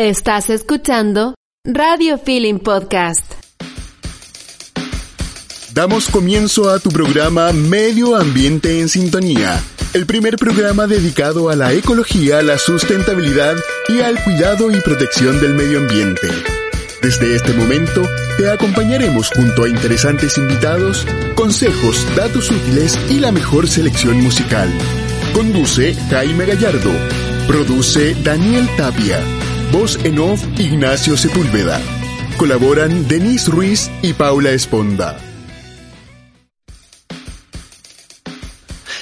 Estás escuchando Radio Feeling Podcast. Damos comienzo a tu programa Medio Ambiente en Sintonía, el primer programa dedicado a la ecología, la sustentabilidad y al cuidado y protección del medio ambiente. Desde este momento te acompañaremos junto a interesantes invitados, consejos, datos útiles y la mejor selección musical. Conduce Jaime Gallardo. Produce Daniel Tapia. Voz en off Ignacio Sepúlveda. Colaboran Denise Ruiz y Paula Esponda.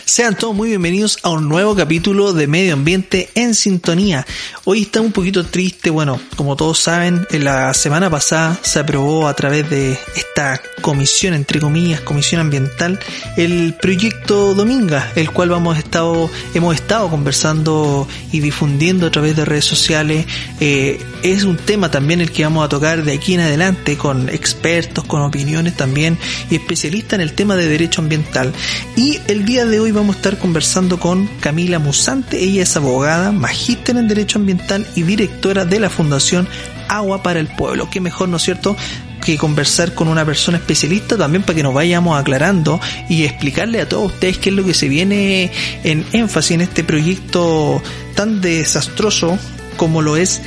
Sean todos muy bienvenidos a un nuevo capítulo de Medio Ambiente en Sintonía. Hoy está un poquito triste, bueno, como todos saben, en la semana pasada se aprobó a través de esta comisión, entre comillas, comisión ambiental, el proyecto Dominga, el cual vamos estado, hemos estado conversando y difundiendo a través de redes sociales. Eh, es un tema también el que vamos a tocar de aquí en adelante con expertos, con opiniones también y especialistas en el tema de derecho ambiental. Y el día de hoy vamos a estar conversando con Camila Musante. Ella es abogada, magíster en Derecho Ambiental y directora de la Fundación Agua para el Pueblo. Qué mejor, ¿no es cierto?, que conversar con una persona especialista también para que nos vayamos aclarando y explicarle a todos ustedes qué es lo que se viene en énfasis en este proyecto tan desastroso como lo es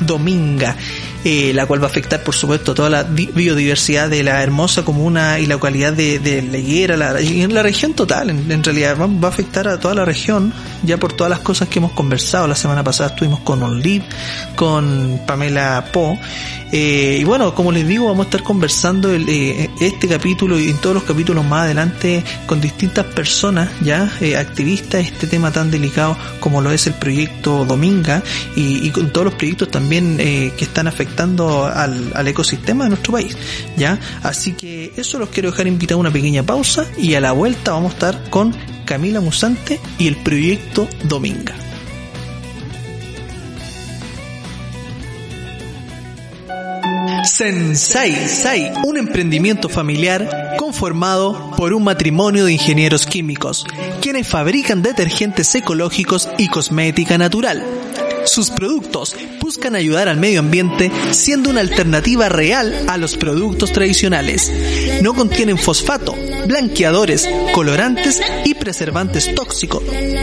Dominga. Eh, la cual va a afectar por supuesto toda la biodiversidad de la hermosa comuna y la localidad de, de la, en la región total, en, realidad va, va, a afectar a toda la región, ya por todas las cosas que hemos conversado. La semana pasada estuvimos con Onlid, con Pamela Po, eh, y bueno, como les digo, vamos a estar conversando el, eh, este capítulo y en todos los capítulos más adelante con distintas personas, ya, eh, activistas, este tema tan delicado como lo es el proyecto Dominga y, con todos los proyectos también eh, que están afectando al, al, ecosistema de nuestro país, ya. Así que eso los quiero dejar invitado a una pequeña pausa y a la vuelta vamos a estar con Camila Musante y el proyecto Dominga. Sensei, un emprendimiento familiar conformado por un matrimonio de ingenieros químicos, quienes fabrican detergentes ecológicos y cosmética natural. Sus productos buscan ayudar al medio ambiente siendo una alternativa real a los productos tradicionales. No contienen fosfato, blanqueadores, colorantes y preservantes tóxicos,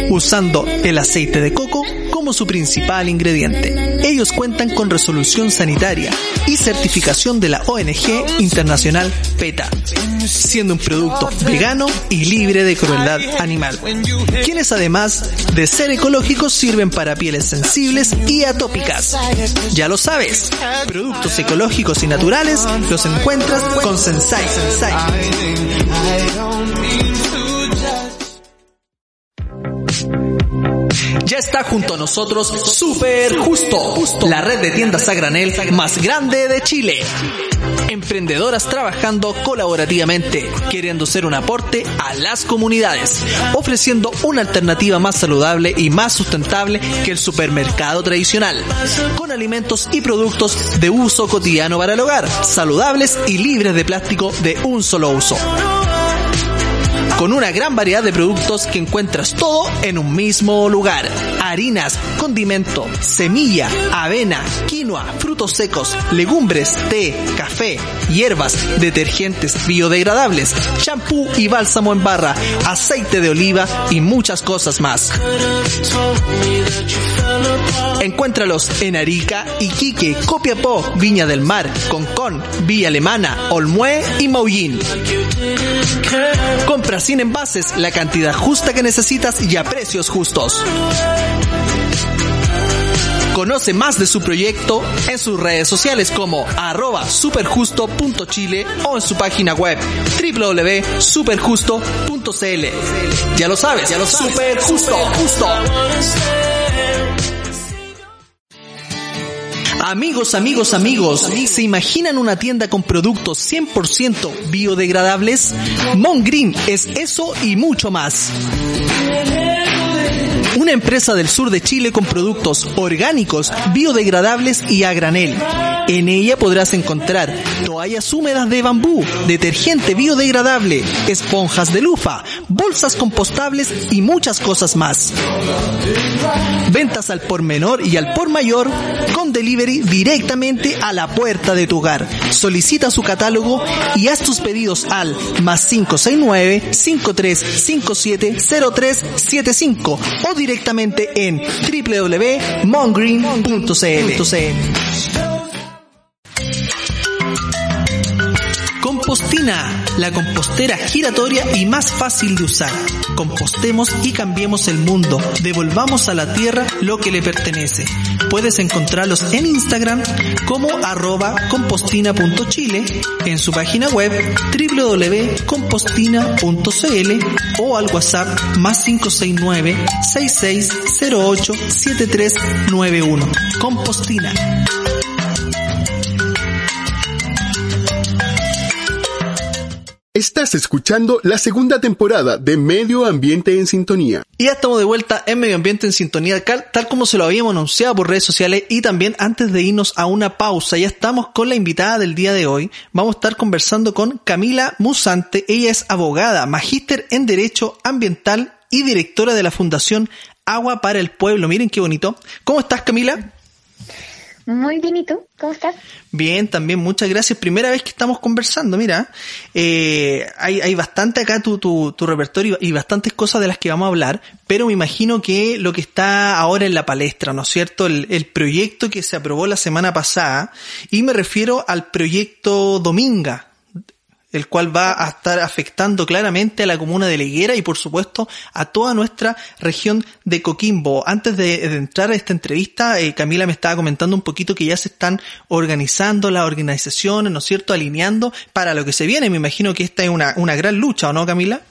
usando el aceite de coco como su principal ingrediente. Ellos cuentan con resolución sanitaria y certificación de la ONG Internacional PETA, siendo un producto vegano y libre de crueldad animal, quienes además de ser ecológicos sirven para pieles sensibles y atópicas. Ya lo sabes, productos ecológicos y naturales los encuentras con Sensai Sensai. Ya está junto a nosotros Super Justo, la red de tiendas a más grande de Chile. Emprendedoras trabajando colaborativamente, queriendo ser un aporte a las comunidades, ofreciendo una alternativa más saludable y más sustentable que el supermercado tradicional, con alimentos y productos de uso cotidiano para el hogar, saludables y libres de plástico de un solo uso con una gran variedad de productos que encuentras todo en un mismo lugar. Harinas, condimento, semilla, avena, quinoa, frutos secos, legumbres, té, café, hierbas, detergentes biodegradables, champú y bálsamo en barra, aceite de oliva y muchas cosas más. Encuéntralos en Arica, Iquique, Copiapó, Viña del Mar, Concón, Villa Alemana, Olmué y Maullín. Compra sin envases la cantidad justa que necesitas y a precios justos. Conoce más de su proyecto en sus redes sociales como arroba superjusto.chile o en su página web www.superjusto.cl. Ya lo sabes, ya lo sabes. Superjusto, justo. Amigos, amigos, amigos, ¿se imaginan una tienda con productos 100% biodegradables? Mongreen es eso y mucho más. Una empresa del sur de Chile con productos orgánicos, biodegradables y a granel En ella podrás encontrar toallas húmedas de bambú, detergente biodegradable, esponjas de lufa, bolsas compostables y muchas cosas más. Ventas al por menor y al por mayor con delivery directamente a la puerta de tu hogar. Solicita su catálogo y haz tus pedidos al más 569 5357 0375 o directamente en www.mongreen.cl. La compostera giratoria y más fácil de usar. Compostemos y cambiemos el mundo. Devolvamos a la tierra lo que le pertenece. Puedes encontrarlos en Instagram como arroba compostina.chile, en su página web www.compostina.cl o al WhatsApp más 569 6608 7391. Compostina. Estás escuchando la segunda temporada de Medio Ambiente en Sintonía. Y ya estamos de vuelta en Medio Ambiente en Sintonía, tal como se lo habíamos anunciado por redes sociales y también antes de irnos a una pausa, ya estamos con la invitada del día de hoy. Vamos a estar conversando con Camila Musante. Ella es abogada, magíster en Derecho Ambiental y directora de la Fundación Agua para el Pueblo. Miren qué bonito. ¿Cómo estás, Camila? Muy bien, ¿y tú? ¿Cómo estás? Bien, también, muchas gracias. Primera vez que estamos conversando, mira, eh, hay, hay bastante acá tu, tu, tu repertorio y bastantes cosas de las que vamos a hablar, pero me imagino que lo que está ahora en la palestra, ¿no es cierto? El, el proyecto que se aprobó la semana pasada, y me refiero al proyecto Dominga, el cual va a estar afectando claramente a la comuna de Leguera y por supuesto a toda nuestra región de Coquimbo. Antes de, entrar a esta entrevista, eh, Camila me estaba comentando un poquito que ya se están organizando las organizaciones, ¿no es cierto?, alineando para lo que se viene. Me imagino que esta es una, una gran lucha, ¿o no, Camila?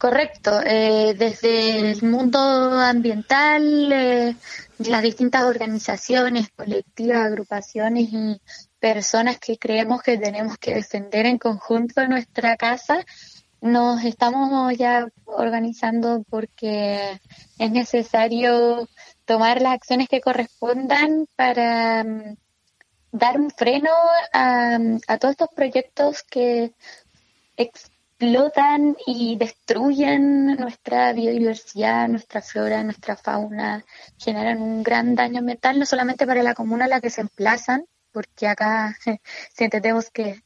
Correcto. Eh, desde el mundo ambiental, eh, las distintas organizaciones, colectivas, agrupaciones y personas que creemos que tenemos que defender en conjunto nuestra casa, nos estamos ya organizando porque es necesario tomar las acciones que correspondan para um, dar un freno a, a, todos estos proyectos que explotan y destruyen nuestra biodiversidad, nuestra flora, nuestra fauna, generan un gran daño ambiental, no solamente para la comuna a la que se emplazan, porque acá si entendemos que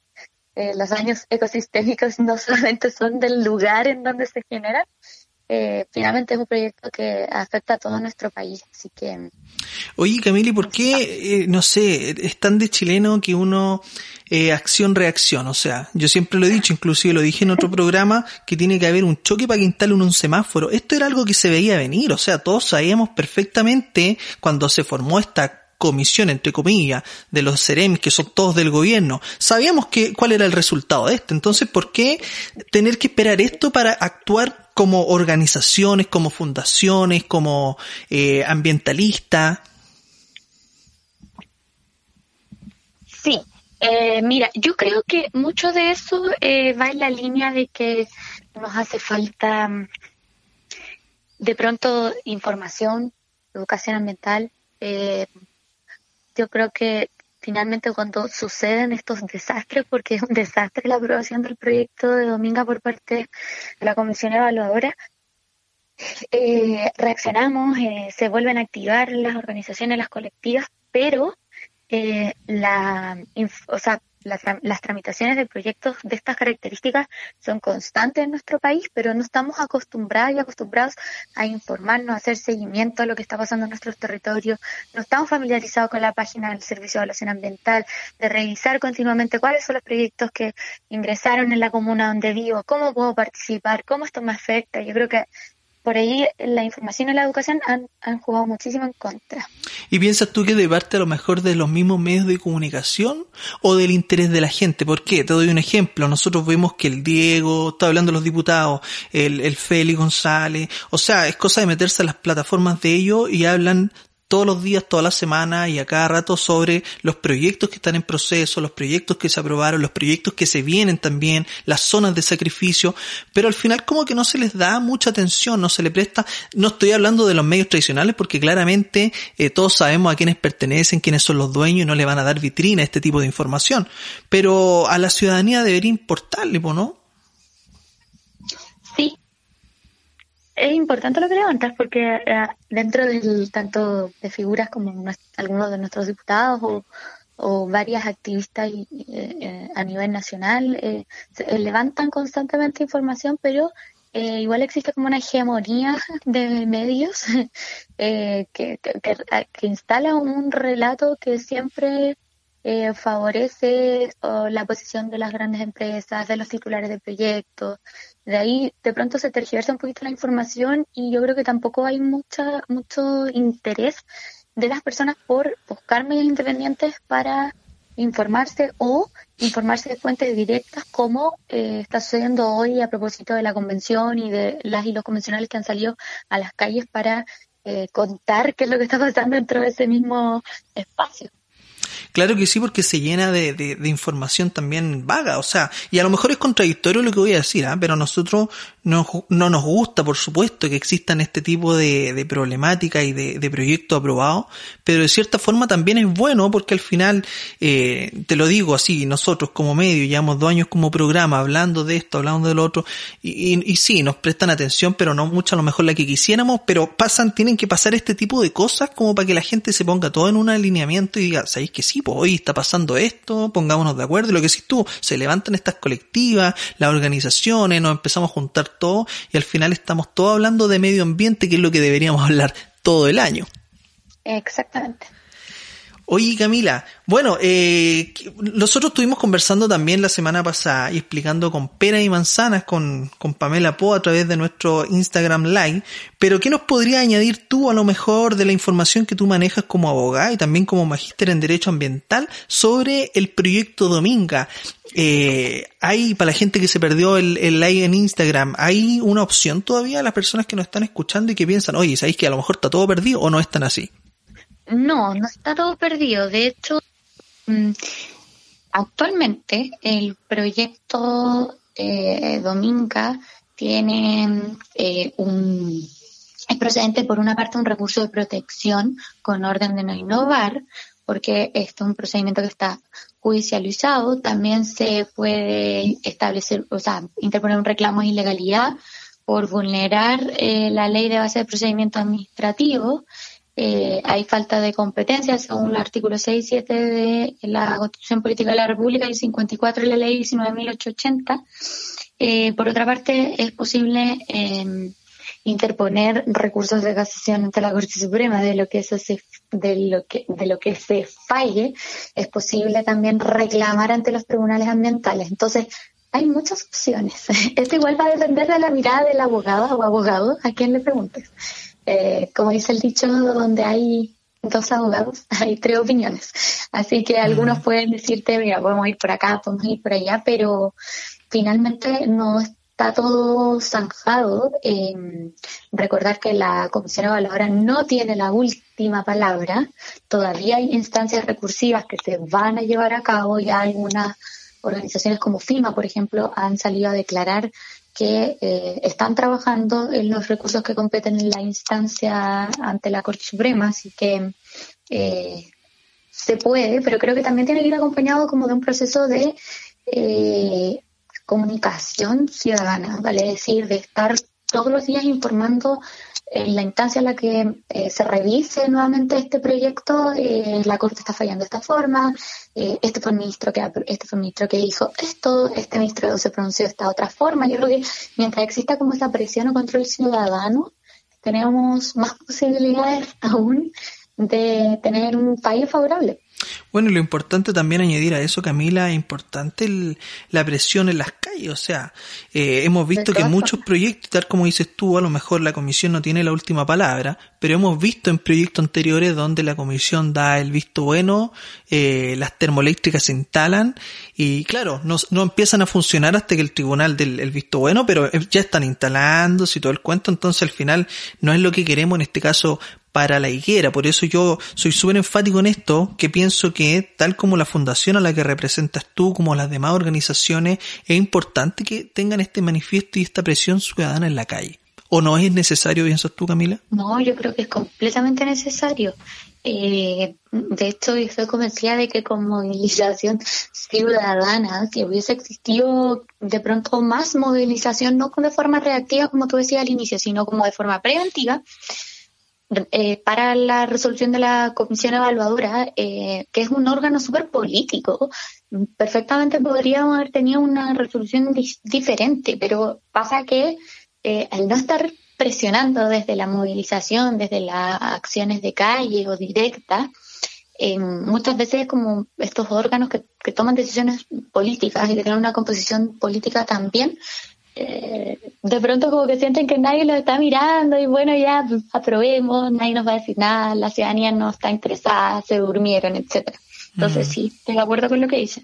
eh, los daños ecosistémicos no solamente son del lugar en donde se generan, eh, finalmente es un proyecto que afecta a todo nuestro país, así que... Oye, Camili, ¿por qué, eh, no sé, es tan de chileno que uno eh, acción-reacción? O sea, yo siempre lo he dicho, inclusive lo dije en otro programa, que tiene que haber un choque para que instalen un semáforo. Esto era algo que se veía venir, o sea, todos sabíamos perfectamente cuando se formó esta comisión, entre comillas, de los CEREMIS, que son todos del gobierno, sabíamos que, cuál era el resultado de esto. Entonces, ¿por qué tener que esperar esto para actuar como organizaciones, como fundaciones, como eh, ambientalistas? Sí, eh, mira, yo creo que mucho de eso eh, va en la línea de que nos hace falta de pronto información, educación ambiental, eh, yo creo que finalmente cuando suceden estos desastres, porque es un desastre la aprobación del proyecto de Dominga por parte de la Comisión Evaluadora, eh, reaccionamos, eh, se vuelven a activar las organizaciones, las colectivas, pero eh, la, o sea, las, tramitaciones de proyectos de estas características son constantes en nuestro país, pero no estamos acostumbrados y acostumbrados a informarnos, a hacer seguimiento a lo que está pasando en nuestros territorios, no estamos familiarizados con la página del Servicio de Evaluación Ambiental, de revisar continuamente cuáles son los proyectos que ingresaron en la comuna donde vivo, cómo puedo participar, cómo esto me afecta. Yo creo que por ahí la información y la educación han, han, jugado muchísimo en contra. ¿Y piensas tú que de parte a lo mejor de los mismos medios de comunicación o del interés de la gente? ¿Por qué? Te doy un ejemplo. Nosotros vemos que el Diego, está hablando los diputados, el, el Félix González, o sea, es cosa de meterse a las plataformas de ellos y hablan todos los días, toda la semana y a cada rato sobre los proyectos que están en proceso, los proyectos que se aprobaron, los proyectos que se vienen también, las zonas de sacrificio, pero al final como que no se les da mucha atención, no se le presta, no estoy hablando de los medios tradicionales porque claramente eh, todos sabemos a quiénes pertenecen, quiénes son los dueños y no le van a dar vitrina a este tipo de información, pero a la ciudadanía debería importarle, ¿no? Sí, es importante lo que levantas porque eh, dentro del tanto de figuras como algunos de nuestros diputados o, varias activistas eh, eh, a nivel nacional levantan constantemente información, pero igual existe como una hegemonía de medios que, que, instala un relato que siempre favorece la posición de las grandes empresas, de los titulares de proyectos, de ahí de pronto se tergiversa un poquito la información y yo creo que tampoco hay mucha, mucho interés de las personas por buscar medios independientes para informarse o informarse de fuentes directas como eh, está sucediendo hoy a propósito de la convención y de las y los convencionales que han salido a las calles para eh, contar qué es lo que está pasando dentro de ese mismo espacio. Claro que sí, porque se llena de, de, información también vaga, o sea, y a lo mejor es contradictorio lo que voy a decir, ¿ah? pero nosotros no, no nos gusta, por supuesto, que existan este tipo de, de problemáticas y de, de proyectos aprobados, pero de cierta forma también es bueno porque al final, eh, te lo digo así, nosotros como medio llevamos dos años como programa hablando de esto, hablando de lo otro, y, y, y sí, nos prestan atención, pero no mucho a lo mejor la que quisiéramos, pero pasan, tienen que pasar este tipo de cosas como para que la gente se ponga todo en un alineamiento y diga, ¿sabéis que sí? Pues hoy está pasando esto, pongámonos de acuerdo, lo que decís tú, se levantan estas colectivas, las organizaciones, nos empezamos a juntar todo y al final estamos todos hablando de medio ambiente, que es lo que deberíamos hablar todo el año. Exactamente. Oye Camila, bueno, eh, nosotros estuvimos conversando también la semana pasada y explicando con pera y manzanas con, con Pamela Po a través de nuestro Instagram Live, pero ¿qué nos podría añadir tú a lo mejor de la información que tú manejas como abogada y también como magíster en Derecho Ambiental sobre el proyecto Dominga? Eh, hay, para la gente que se perdió el, el live en Instagram, ¿hay una opción todavía a las personas que nos están escuchando y que piensan, oye, ¿sabéis que a lo mejor está todo perdido o no es tan así? No, no está todo perdido. De hecho, mm, actualmente el proyecto eh, Dominga tiene eh, un es procedente por una parte un recurso de protección con orden de no innovar, porque esto es un procedimiento que está judicializado. También se puede establecer, o sea, interponer un reclamo de ilegalidad por vulnerar eh, la ley de base de procedimiento administrativo eh, hay falta de competencia según el artículo 6 y 7 de la Constitución Política de la República y 54 de la Ley 19.880. Eh, por otra parte, es posible eh, interponer recursos de casación ante la Corte Suprema. De lo que eso se de lo que de lo que se falle es posible también reclamar ante los tribunales ambientales. Entonces hay muchas opciones. Esto igual va a depender de la mirada del abogado o abogado a quien le preguntes eh, como dice el dicho, donde hay dos abogados, hay tres opiniones. Así que algunos pueden decirte, mira, podemos ir por acá, podemos ir por allá, pero finalmente no está todo zanjado. Eh, recordar que la Comisión Evaluadora no tiene la última palabra. Todavía hay instancias recursivas que se van a llevar a cabo. Ya algunas organizaciones como FIMA, por ejemplo, han salido a declarar que eh, están trabajando en los recursos que competen en la instancia ante la Corte Suprema, así que eh, se puede, pero creo que también tiene que ir acompañado como de un proceso de eh, comunicación ciudadana, vale decir, de estar todos los días informando en la instancia en la que eh, se revise nuevamente este proyecto, eh, la Corte está fallando de esta forma, eh, este fue el ministro que este fue el ministro que dijo esto, este ministro se pronunció de esta otra forma. Yo creo que mientras exista como esa presión o control ciudadano, tenemos más posibilidades aún de tener un país favorable. Bueno, y lo importante también añadir a eso, Camila, es importante la presión en las calles. O sea, eh, hemos visto que muchos proyectos, tal como dices tú, a lo mejor la comisión no tiene la última palabra, pero hemos visto en proyectos anteriores donde la comisión da el visto bueno, eh, las termoeléctricas se instalan y claro, no, no empiezan a funcionar hasta que el tribunal del el visto bueno, pero ya están instalándose y todo el cuento, entonces al final no es lo que queremos en este caso para la higuera. Por eso yo soy súper enfático en esto, que pienso que tal como la fundación a la que representas tú, como las demás organizaciones, es importante que tengan este manifiesto y esta presión ciudadana en la calle. ¿O no es necesario, piensas tú, Camila? No, yo creo que es completamente necesario. Eh, de hecho, estoy convencida de que con movilización ciudadana, si hubiese existido de pronto más movilización, no de forma reactiva, como tú decías al inicio, sino como de forma preventiva, eh, para la resolución de la comisión evaluadora, eh, que es un órgano súper político, perfectamente podríamos haber tenido una resolución diferente, pero pasa que eh, al no estar presionando desde la movilización, desde las acciones de calle o directas, muchas veces como estos órganos que, que, toman decisiones políticas y que tienen una composición política también, eh, de pronto como que sienten que nadie los está mirando y bueno, ya aprobemos, nadie nos va a decir nada, la ciudadanía no está interesada, se durmieron, etcétera. Entonces sí, estoy de acuerdo con lo que dice.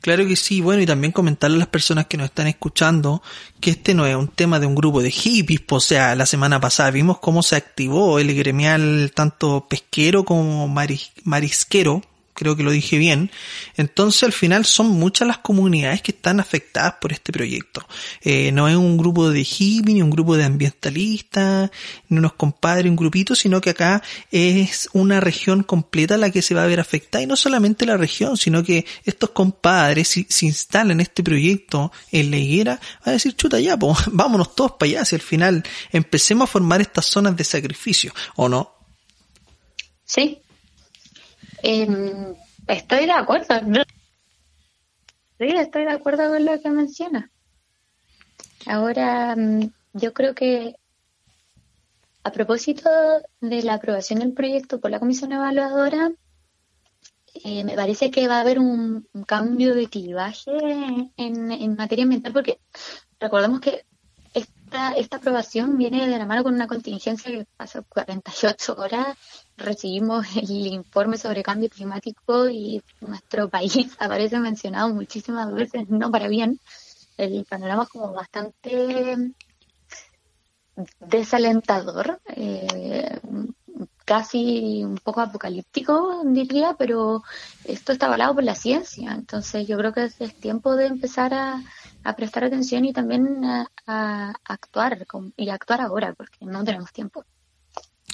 Claro que sí, bueno, y también comentarle a las personas que nos están escuchando que este no es un tema de un grupo de hippies, pues, o sea, la semana pasada vimos cómo se activó el gremial tanto pesquero como marisquero, creo que lo dije bien. Entonces al final son muchas las comunidades que están afectadas por este proyecto. Eh, no es un grupo de hippie, ni un grupo de ambientalistas, ni unos compadres, un grupito, sino que acá es una región completa la que se va a ver afectada y no solamente la región, sino que estos compadres si, se instalan este proyecto en la higuera, van a decir chuta ya, pues vámonos todos para allá, si al final empecemos a formar estas zonas de sacrificio, ¿o no? Sí, eh, estoy de acuerdo. Sí, estoy de acuerdo con lo que menciona. Ahora, mm, yo creo que a propósito de la aprobación del proyecto por la comisión evaluadora, eh, me parece que va a haber un, cambio de clivaje en, en, materia ambiental, porque recordemos que esta, aprobación viene de la mano con una contingencia que hace 48 horas recibimos el informe sobre cambio climático y nuestro país aparece mencionado muchísimas veces, no para bien. El panorama es como bastante desalentador, eh, casi un poco apocalíptico, diría, pero esto está avalado por la ciencia. Entonces yo creo que es, tiempo de empezar a, prestar atención y también a actuar y actuar ahora, porque no tenemos tiempo.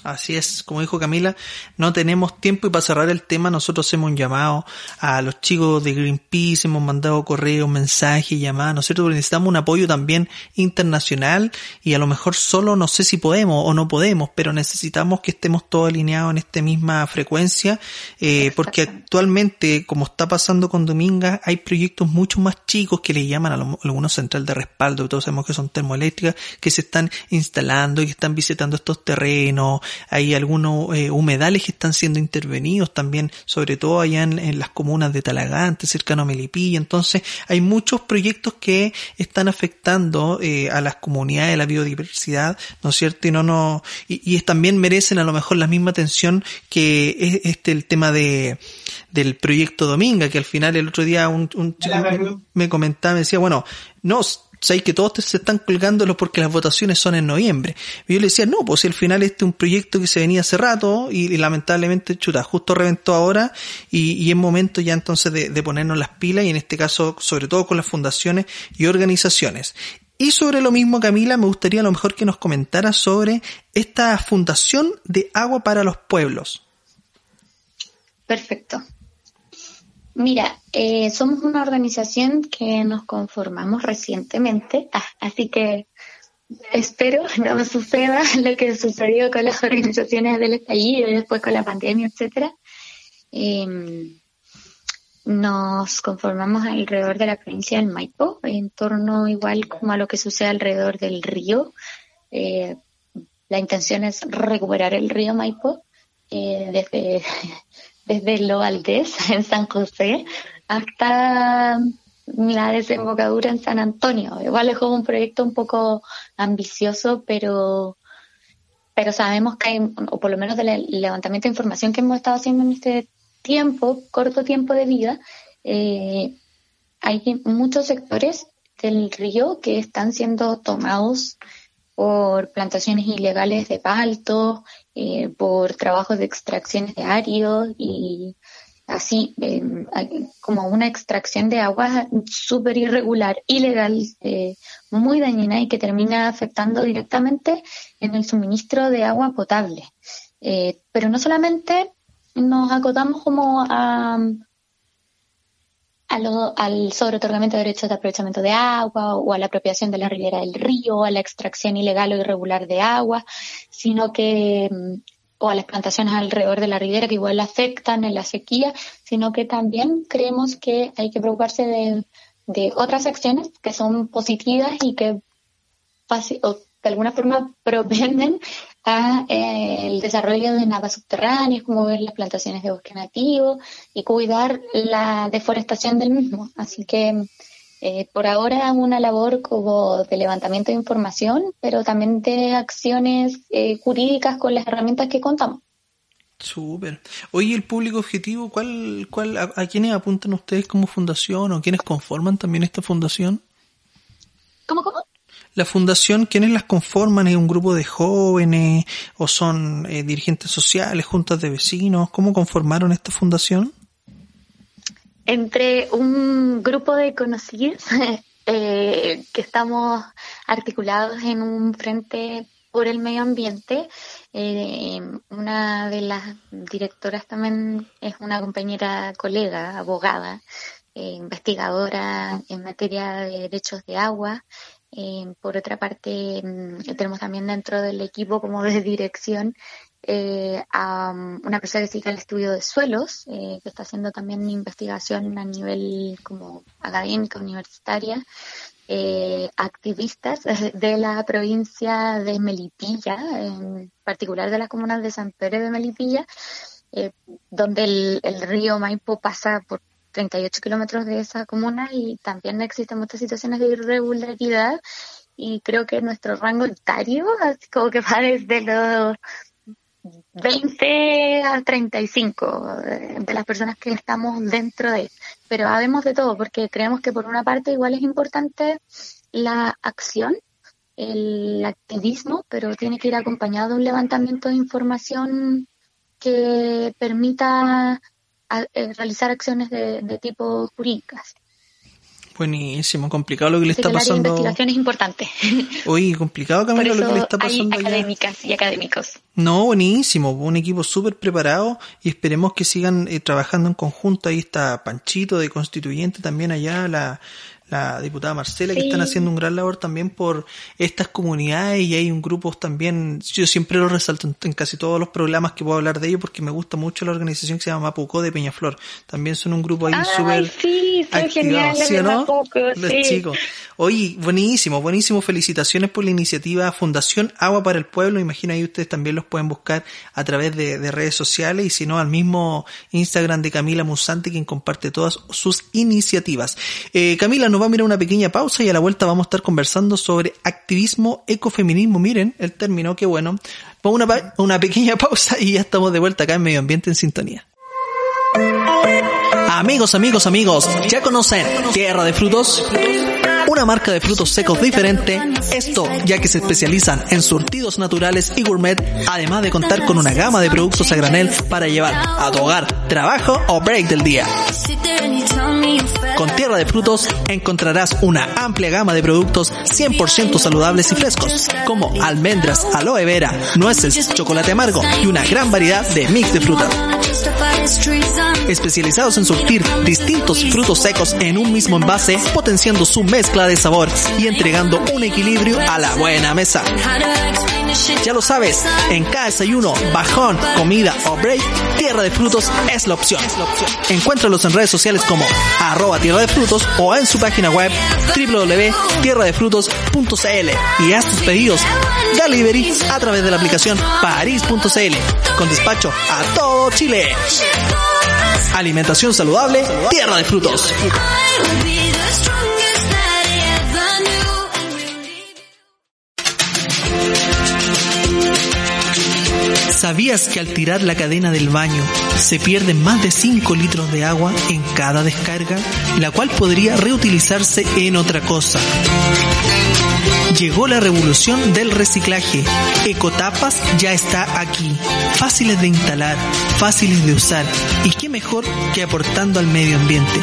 Así es, como dijo Camila, no tenemos tiempo y para cerrar el tema nosotros hemos llamado a los chicos de Greenpeace, hemos mandado correos, mensajes, llamadas, ¿no es cierto? Porque necesitamos un apoyo también internacional y a lo mejor solo no sé si podemos o no podemos, pero necesitamos que estemos todos alineados en esta misma frecuencia, eh, porque actualmente, como está pasando con Dominga, hay proyectos mucho más chicos que le llaman a algunos central de respaldo, todos sabemos que son termoeléctricas, que se están instalando y que están visitando estos terrenos, hay algunos eh, humedales que están siendo intervenidos también, sobre todo allá en, las comunas de Talagante, cercano a Melipilla. Entonces, hay muchos proyectos que están afectando eh, a las comunidades, a la biodiversidad, ¿no es cierto? Y no, no, y, también merecen a lo mejor la misma atención que es este el tema de del proyecto Dominga, que al final el otro día un, un chico me comentaba, me decía, bueno, no, sabéis que todos se están colgándolo porque las votaciones son en noviembre. Y yo le decía, no, pues si al final este es un proyecto que se venía hace rato y, lamentablemente, chuta, justo reventó ahora y, y es momento ya entonces de, de ponernos las pilas y en este caso, sobre todo con las fundaciones y organizaciones. Y sobre lo mismo, Camila, me gustaría a lo mejor que nos comentara sobre esta Fundación de Agua para los Pueblos. Perfecto. Mira, eh, somos una organización que nos conformamos recientemente, ah, así que espero no me suceda lo que sucedió con las organizaciones del estallido y después con la pandemia, etcétera. Em, nos conformamos alrededor de la provincia del Maipo, en torno igual como a lo que sucede alrededor del río. Eh, la intención es recuperar el río Maipo eh, desde desde Lo Valdés, en San José, hasta la desembocadura en San Antonio. Igual es como un proyecto un poco ambicioso, pero, pero sabemos que hay, o por lo menos del levantamiento de información que hemos estado haciendo en este tiempo, corto tiempo de vida, eh, hay muchos sectores del río que están siendo tomados por plantaciones ilegales de palto, eh, por trabajos de extracciones de arios y así em, como una extracción de agua súper irregular, ilegal, eh, muy dañina y que termina afectando directamente en el suministro de agua potable. Eh, pero no solamente nos acotamos como a, al sobreotorgamiento de derechos de aprovechamiento de agua o a la apropiación de la ribera del río, a la extracción ilegal o irregular de agua, sino que mm, o a las plantaciones alrededor de la ribera que igual afectan en la sequía, sino que también creemos que hay que preocuparse de, de otras acciones que son positivas y que de alguna forma propenden a eh, el desarrollo de napas subterráneas, como ver las plantaciones de bosque nativo y cuidar la deforestación del mismo. Así que eh, por ahora una labor como de levantamiento de información, pero también de acciones eh, jurídicas con las herramientas que contamos. Súper. Oye, el público objetivo, ¿cuál, cuál, a, a, quiénes apuntan ustedes como fundación o quiénes conforman también esta fundación? ¿Cómo, cómo? La fundación, ¿quiénes las conforman? ¿Es un grupo de jóvenes o son eh, dirigentes sociales, juntas de vecinos? ¿Cómo conformaron esta fundación? Entre un grupo de conocidos eh, que estamos articulados en un frente por el medio ambiente. Eh, una de las directoras también es una compañera colega, abogada, eh, investigadora en materia de derechos de agua. Eh, por otra parte, mm, tenemos también dentro del equipo como de dirección eh, mm, una persona que se dedica al estudio de suelos, eh, que está haciendo también investigación a nivel como académica, universitaria, activistas de la provincia de Melipilla, en particular de las comunas de San Pedro de Melipilla, donde el río Maipo pasa por 38 kilómetros de esa comuna y también existen muchas situaciones de irregularidad y creo que nuestro rango etario como que va desde los 20 a 35 de, de las personas que estamos dentro de, pero habemos de todo porque creemos que por una parte igual es importante la acción, el activismo, pero tiene que ir acompañado de un levantamiento de información que permita eh, realizar acciones de, de, tipo jurídicas. Buenísimo, complicado lo que le está pasando. La investigación es importante. Oye, complicado Camilo lo que le está pasando. Hay académicas y académicos. No, buenísimo, un equipo súper preparado y esperemos que sigan eh, trabajando en conjunto. Ahí está Panchito de Constituyente también allá, la, la diputada Marcela, que están haciendo un gran labor también por estas comunidades y hay un grupo también, yo siempre lo resalto en, casi todos los programas que puedo hablar de ellos porque me gusta mucho la organización que se llama Mapuco de Peñaflor. También son un grupo ahí súper sí, activado, ¿sí o no? Mapuco, los sí. chicos. Oye, buenísimo, buenísimo. Felicitaciones por la iniciativa Fundación Agua para el Pueblo. Imagino ahí ustedes también los pueden buscar a través de, de redes sociales y si no al mismo Instagram de Camila Musante quien comparte todas sus iniciativas. Eh, Camila, nos va a mirar una pequeña pausa y a la vuelta vamos a estar conversando sobre activismo, ecofeminismo. Miren el término, qué bueno. Vamos a una, una pequeña pausa y ya estamos de vuelta acá en Medio Ambiente en Sintonía. Amigos, amigos, amigos, ¿ya conocen Tierra de Frutos? Una marca de frutos secos diferente, esto ya que se especializan en surtidos naturales y gourmet, además de contar con una gama de productos a granel para llevar a tu hogar, trabajo o break del día. Con Tierra de Frutos encontrarás una amplia gama de productos 100% saludables y frescos, como almendras, aloe vera, nueces, chocolate amargo y una gran variedad de mix de frutas. Especializados en surtir distintos frutos secos en un mismo envase, potenciando su mezcla de sabor y entregando un equilibrio a la buena mesa. Ya lo sabes, en cada desayuno, bajón, comida o break, Tierra de Frutos es la opción. Encuéntralos en redes sociales como arroba Tierra de Frutos o en su página web www.tierradefrutos.cl y haz tus pedidos delivery a través de la aplicación paris.cl con despacho a todo Chile. Alimentación saludable, Tierra de Frutos. ¿Sabías que al tirar la cadena del baño Se pierden más de 5 litros de agua en cada descarga, la cual podría reutilizarse en otra cosa. Llegó la revolución del reciclaje. Ecotapas ya está aquí. Fáciles de instalar, fáciles de usar y qué mejor que aportando al medio ambiente.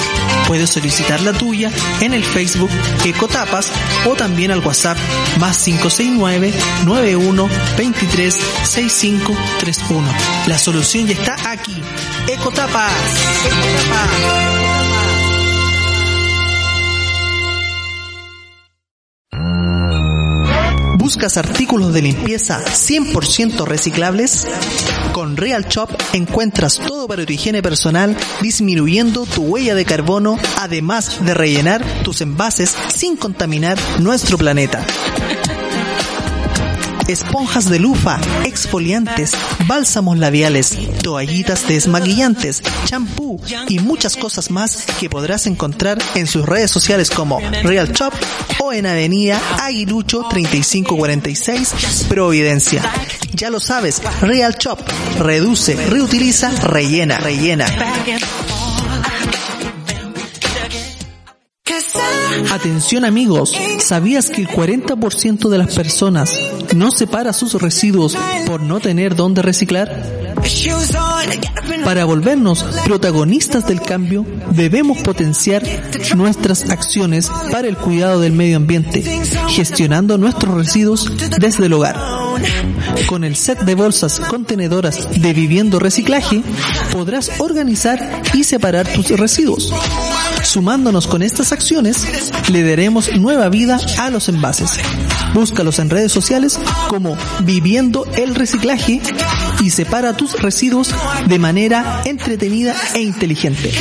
Puedes solicitar la tuya en el Facebook Ecotapas o también al WhatsApp más 569 91 23 6531. La solución ya está aquí. Ecotapas. Ecotapas. ¿Buscas artículos de limpieza 100% reciclables? Con Real Shop encuentras todo para tu higiene personal, disminuyendo tu huella de carbono, además de rellenar tus envases sin contaminar nuestro planeta esponjas de lufa, exfoliantes, bálsamos labiales, toallitas desmaquillantes, champú y muchas cosas más que podrás encontrar en sus redes sociales como Real Shop o en Avenida Aguilucho 3546 Providencia. Ya lo sabes, Real Shop reduce, reutiliza, rellena, rellena. Atención amigos, ¿sabías que el 40% de las personas no separa sus residuos por no tener dónde reciclar? Para volvernos protagonistas del cambio, debemos potenciar nuestras acciones para el cuidado del medio ambiente, gestionando nuestros residuos desde el hogar. Con el set de bolsas contenedoras de Viviendo Reciclaje, podrás organizar y separar tus residuos. Sumándonos con estas acciones, le daremos nueva vida a los envases. Búscalos en redes sociales como Viviendo el Reciclaje y separa tus residuos de manera entretenida e inteligente.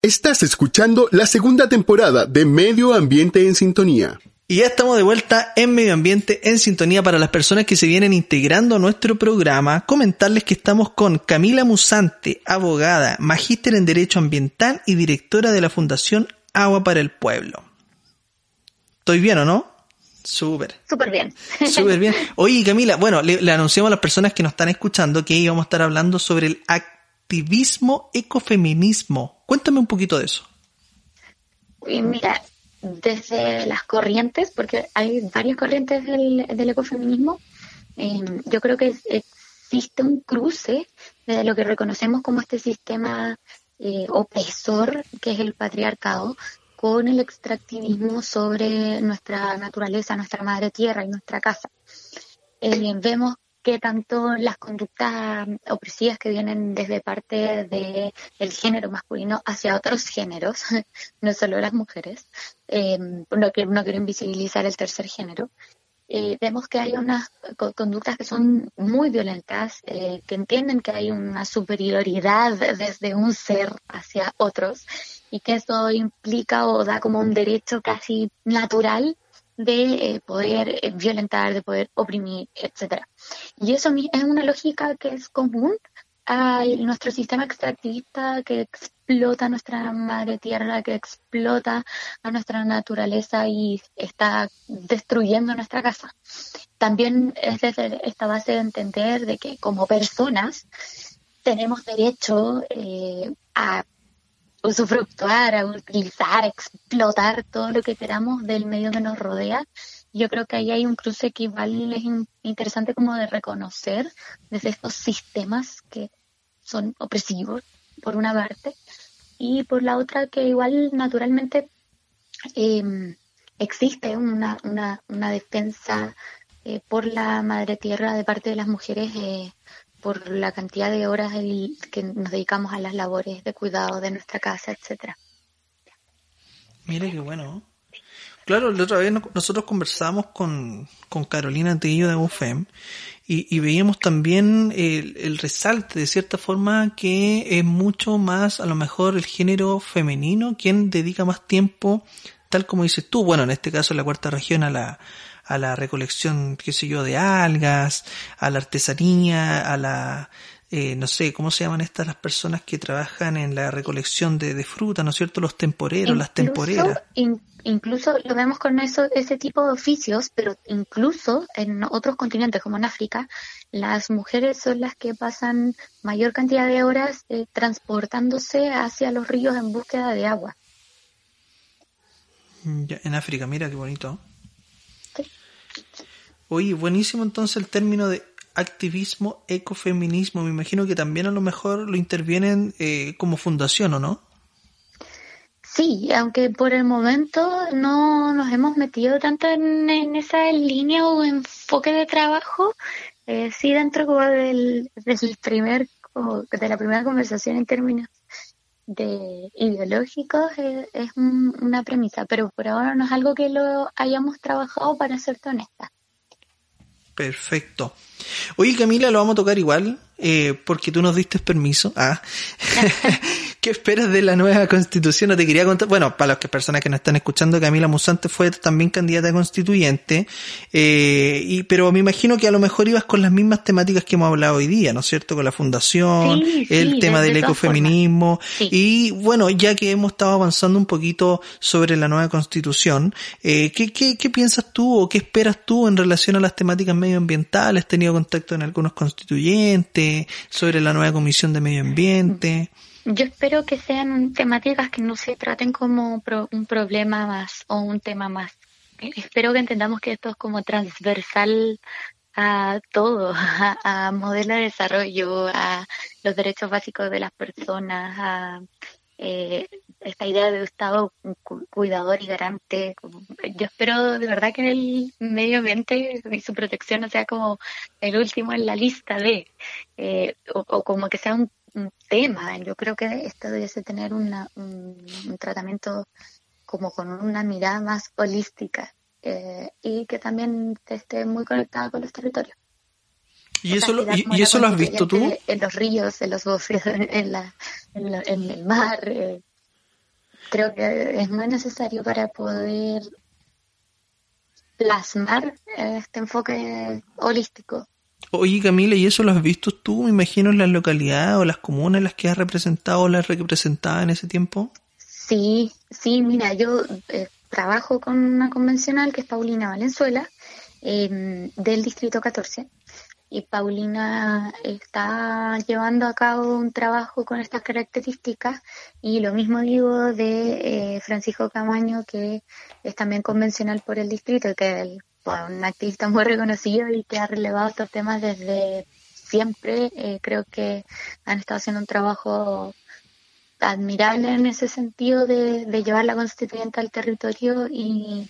Estás escuchando la segunda temporada de Medio Ambiente en Sintonía. Y ya estamos de vuelta en Medio Ambiente en sintonía para las personas que se vienen integrando a nuestro programa. Comentarles que estamos con Camila Musante, abogada, magíster en Derecho Ambiental y directora de la Fundación Agua para el Pueblo. ¿Estoy bien o no? Súper. Súper bien. Súper bien. Oye, Camila, bueno, le, le, anunciamos a las personas que nos están escuchando que íbamos a estar hablando sobre el activismo ecofeminismo. Cuéntame un poquito de eso. Mira, desde las corrientes, porque hay varias corrientes del, del ecofeminismo, eh, yo creo que existe un cruce de lo que reconocemos como este sistema eh, opresor, que es el patriarcado, con el extractivismo sobre nuestra naturaleza, nuestra madre tierra y nuestra casa. Eh, vemos que tanto las conductas opresivas que vienen desde parte del el género masculino hacia otros géneros, no solo las mujeres, eh, no, no quiero invisibilizar el tercer género, eh, vemos que hay unas conductas que son muy violentas, eh, que entienden que hay una superioridad desde un ser hacia otros y que eso implica o da como un derecho casi natural de eh, poder violentar, de poder oprimir, etcétera. Y eso es una lógica que es común a nuestro sistema extractivista que explota nuestra madre tierra, que explota a nuestra naturaleza y está destruyendo nuestra casa. También es desde esta base de entender de que como personas tenemos derecho eh, a usufructuar, a utilizar, a explotar todo lo que queramos del medio que nos rodea yo creo que ahí hay un cruce que igual es interesante como de reconocer desde estos sistemas que son opresivos, por una parte, y por la otra que igual naturalmente em, existe una, una, una defensa eh, por la madre tierra de parte de las mujeres eh, por la cantidad de horas que nos dedicamos a las labores de cuidado de nuestra casa, etcétera. Mire qué bueno. Claro, la otra vez nosotros conversábamos con, con Carolina Antillo de UFEM y, y veíamos también el, el, resalte de cierta forma que es mucho más a lo mejor el género femenino quien dedica más tiempo, tal como dices tú, bueno, en este caso en la cuarta región a la, a la recolección, qué sé yo, de algas, a la artesanía, a la eh, no sé, ¿cómo se llaman estas las personas que trabajan en la recolección de, de fruta, ¿no es cierto? Los temporeros, las temporeras. Incluso lo vemos con eso, ese tipo de oficios, pero incluso en otros continentes, como en África, las mujeres son las que pasan mayor cantidad de horas eh, transportándose hacia los ríos en búsqueda de agua. Mm, en África, mira qué bonito. Oye, buenísimo entonces el término de activismo, ecofeminismo. Me imagino que también a lo mejor lo intervienen eh, como fundación, ¿o no? Sí, aunque por el momento no nos hemos metido tanto en, esa línea o enfoque de trabajo, eh, sí dentro del, del primer, de la primera conversación en términos de ideológicos es, es una premisa, pero por ahora no es algo que lo hayamos trabajado para serte honesta. Perfecto. Oye Camila, lo vamos a tocar igual, eh, porque tú nos diste permiso. Ah. ¿Qué esperas de la nueva constitución? No te quería contar. Bueno, para las personas que nos están escuchando, Camila Musante fue también candidata a constituyente, eh, y, pero me imagino que a lo mejor ibas con las mismas temáticas que hemos hablado hoy día, ¿no es cierto? Con la fundación, el tema del ecofeminismo, y bueno, ya que hemos estado avanzando un poquito sobre la nueva constitución, eh, ¿qué, qué, qué piensas tú o qué esperas tú en relación a las temáticas medioambientales? ¿Has tenido contacto en algunos constituyentes sobre la nueva comisión de medio ambiente? Yo espero que sean temáticas que no se traten como un problema más o un tema más. Espero que entendamos que esto es como transversal a todo, a, modelo de desarrollo, a los derechos básicos de las personas, a eh, esta idea de Estado cuidador y garante. Yo espero de verdad que el medio ambiente y su protección no sea como el último en la lista de, eh, o, como que sea un tema. Yo creo que esto debe tener una, un, tratamiento como con una mirada más holística eh, y que también esté muy conectada con los territorios. ¿Y eso, lo, y, eso lo has visto tú? En los ríos, en los bosques, en, la, en, el mar. Eh, creo que es muy necesario para poder plasmar este enfoque holístico Oye Camila, ¿y eso lo has visto tú, me imagino, en las localidades o las comunas en las que has representado o las representado en ese tiempo? Sí, sí, mira, yo eh, trabajo con una convencional que es Paulina Valenzuela, del Distrito 14. Y Paulina está llevando a cabo un trabajo con estas características y lo mismo digo de eh, Francisco Camaño, que es también convencional por el distrito, que el un activista muy reconocido y que ha relevado estos temas desde siempre. Eh, creo que han estado haciendo un trabajo admirable en ese sentido de, llevar la constituyente al territorio y,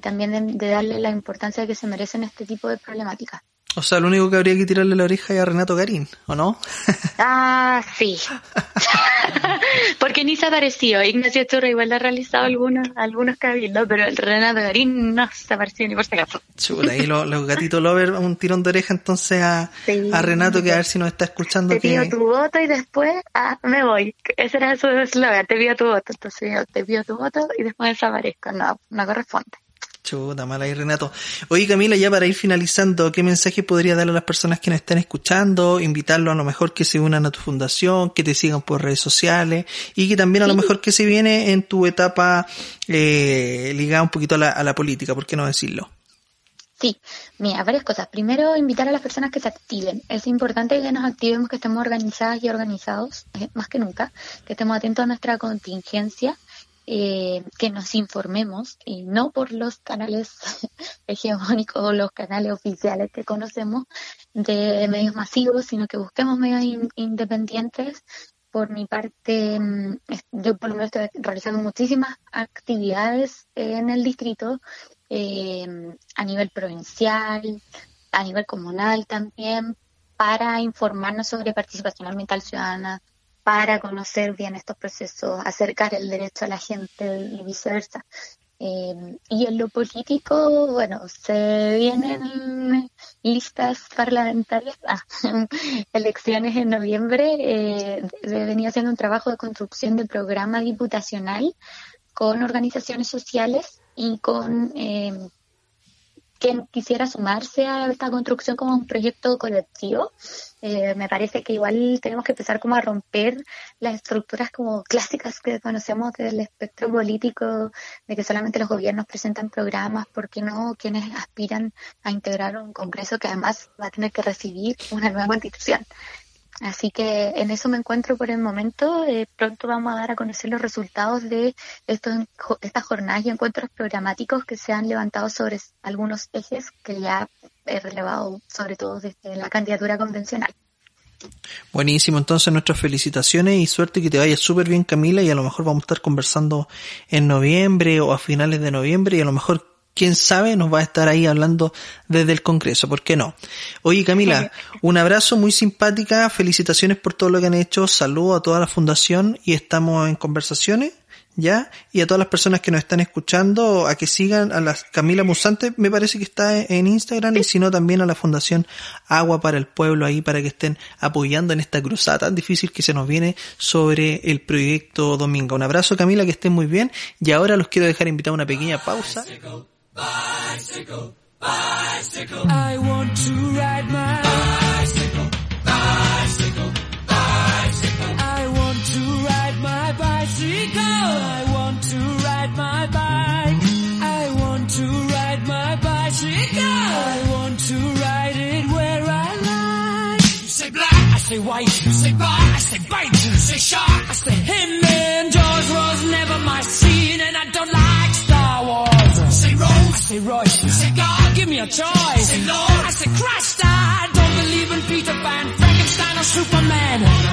también de, darle la importancia que se merecen este tipo de problemáticas. O sea, lo único que habría que tirarle la oreja es a Renato Garín, ¿o no? Ah, sí. Porque ni se apareció. Ignacio Churra igual ha realizado algunos, algunos cabildos, pero el Renato Garín no se apareció ni por si acaso. Chula, ahí los, gatitos lover, un tirón de oreja entonces a, a Renato, que a ver si nos está escuchando. Te pido tu voto y después ah, me voy. Ese era su eslogan, te pido tu voto. Entonces yo te pido tu voto y después desaparezco. No, no corresponde. Chuta, mala ahí, Renato. Oye, Camila, ya para ir finalizando, ¿qué mensaje podría darle a las personas que nos están escuchando? Invitarlos a lo mejor que se unan a tu fundación, que te sigan por redes sociales y que también a lo mejor que se viene en tu etapa eh, ligada un poquito a la, a la política, ¿por qué no decirlo? Sí, mira, varias cosas. Primero, invitar a las personas que se activen. Es importante que nos activemos, que estemos organizadas y organizados, eh, más que nunca, que estemos atentos a nuestra contingencia eh, que nos informemos y no por los canales hegemónicos o los canales oficiales que conocemos de medios masivos, sino que busquemos medios independientes. Por mi parte, mm, yo por lo menos estoy realizando muchísimas actividades en el distrito eh, a nivel provincial, a nivel comunal también, para informarnos sobre participación ambiental ciudadana, para conocer bien estos procesos, acercar el derecho a la gente y viceversa. Eh, y en lo político, bueno, se vienen listas parlamentarias, elecciones en noviembre. Eh, venía haciendo un trabajo de construcción del programa diputacional con organizaciones sociales y con eh, quien quisiera sumarse a esta construcción como un proyecto colectivo. Eh, me parece que igual tenemos que empezar como a romper las estructuras como clásicas que conocemos del espectro político, de que solamente los gobiernos presentan programas, porque no quienes aspiran a integrar un Congreso que además va a tener que recibir una nueva constitución. Así que en eso me encuentro por el momento. Eh, pronto vamos a dar a conocer los resultados de estos, estas jornadas y encuentros programáticos que se han levantado sobre algunos ejes que ya he relevado, sobre todo desde la candidatura convencional. Buenísimo, entonces nuestras felicitaciones y suerte que te vaya súper bien Camila y a lo mejor vamos a estar conversando en noviembre o a finales de noviembre y a lo mejor quién sabe, nos va a estar ahí hablando desde el Congreso, ¿por qué no? Oye Camila, un abrazo muy simpática, felicitaciones por todo lo que han hecho, saludo a toda la fundación y estamos en conversaciones. ¿ya? Y a todas las personas que nos están escuchando, a que sigan a la Camila Musante, me parece que está en Instagram, y si no también a la Fundación Agua para el Pueblo ahí para que estén apoyando en esta cruzada tan difícil que se nos viene sobre el proyecto Domingo. Un abrazo Camila, que estén muy bien, y ahora los quiero dejar invitar a una pequeña pausa. Bicycle, bicycle. I want to ride my bicycle, bicycle, bicycle. I want to ride my bicycle. I want to ride my bike. I want to ride my bicycle. I want to ride it where I like. You say black, I say white. You say bar, I say bite. You say shark, I say him. And George was never my scene, and I don't like say Royce. You say God, give me a choice. Say Lord. I say Christ, I don't believe in Peter Pan, Frankenstein or Superman.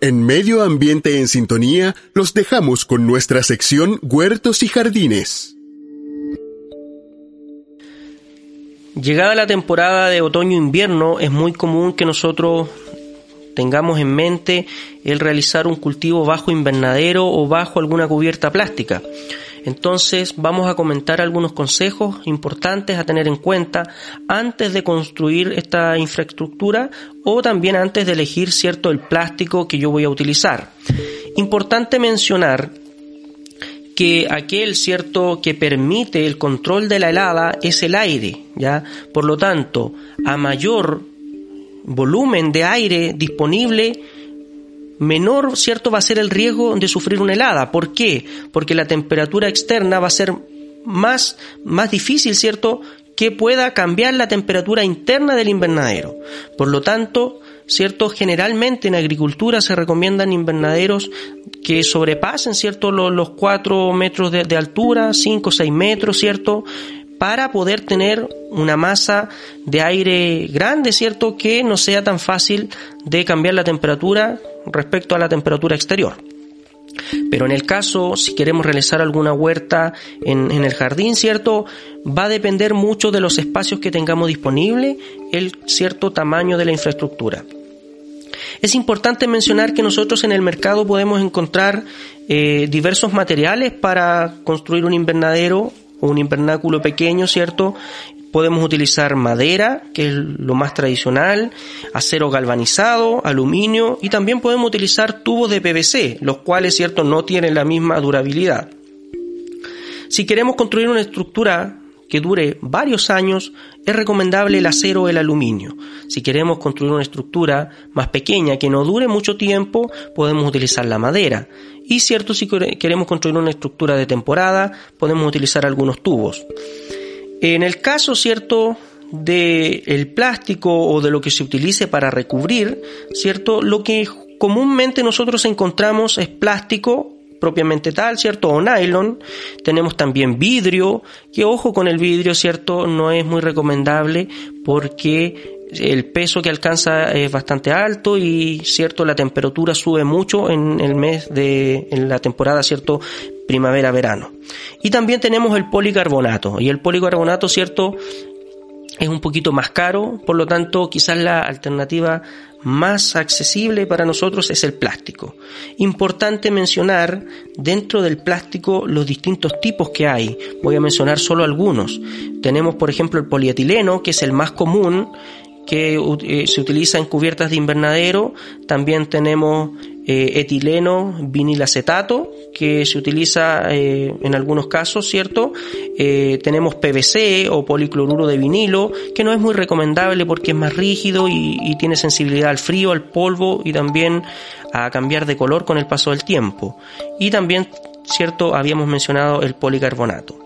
En Medio Ambiente en Sintonía, los dejamos con nuestra sección Huertos y Jardines. Llegada la temporada de otoño-invierno, es muy común que nosotros tengamos en mente el realizar un cultivo bajo invernadero o bajo alguna cubierta plástica. Entonces vamos a comentar algunos consejos importantes a tener en cuenta antes de construir esta infraestructura o también antes de elegir cierto el plástico que yo voy a utilizar. Importante mencionar que aquel cierto que permite el control de la helada es el aire, ¿ya? Por lo tanto, a mayor volumen de aire disponible, menor, ¿cierto?, va a ser el riesgo de sufrir una helada. ¿Por qué? Porque la temperatura externa va a ser más, más difícil, ¿cierto?, que pueda cambiar la temperatura interna del invernadero. Por lo tanto, ¿cierto? Generalmente en agricultura se recomiendan invernaderos que sobrepasen, ¿cierto? Los, cuatro 4 metros de, de altura, 5 o 6 metros, ¿cierto? Para poder tener una masa de aire grande, ¿cierto? Que no sea tan fácil de cambiar la temperatura respecto a la temperatura exterior. Pero en el caso, si queremos realizar alguna huerta en, el jardín, ¿cierto? Va a depender mucho de los espacios que tengamos disponible, el cierto tamaño de la infraestructura. Es importante mencionar que nosotros en el mercado podemos encontrar eh, diversos materiales para construir un invernadero un invernáculo pequeño, ¿cierto? Podemos utilizar madera, que es lo más tradicional, acero galvanizado, aluminio y también podemos utilizar tubos de PVC, los cuales, cierto, no tienen la misma durabilidad. Si queremos construir una estructura que dure varios años, es recomendable el acero o el aluminio. Si queremos construir una estructura más pequeña que no dure mucho tiempo, podemos utilizar la madera. Y cierto, si queremos construir una estructura de temporada, podemos utilizar algunos tubos. En el caso, cierto, del el plástico o de lo que se utilice para recubrir, cierto, lo que comúnmente nosotros encontramos es plástico propiamente tal, ¿cierto? O nylon. Tenemos también vidrio, que ojo con el vidrio, ¿cierto? No es muy recomendable porque el peso que alcanza es bastante alto y cierto la temperatura sube mucho en el mes de en la temporada cierto primavera verano y también tenemos el policarbonato y el policarbonato cierto es un poquito más caro por lo tanto quizás la alternativa más accesible para nosotros es el plástico. Importante mencionar dentro del plástico los distintos tipos que hay. Voy a mencionar solo algunos. Tenemos por ejemplo el polietileno, que es el más común que eh, se utiliza en cubiertas de invernadero. También tenemos eh, etileno vinilacetato, que se utiliza eh, en algunos casos, ¿cierto? tenemos PVC o policloruro de vinilo, que no es muy recomendable porque es más rígido y, y tiene sensibilidad al frío, al polvo y también a cambiar de color con el paso del tiempo. Y también, ¿cierto? Habíamos mencionado el policarbonato.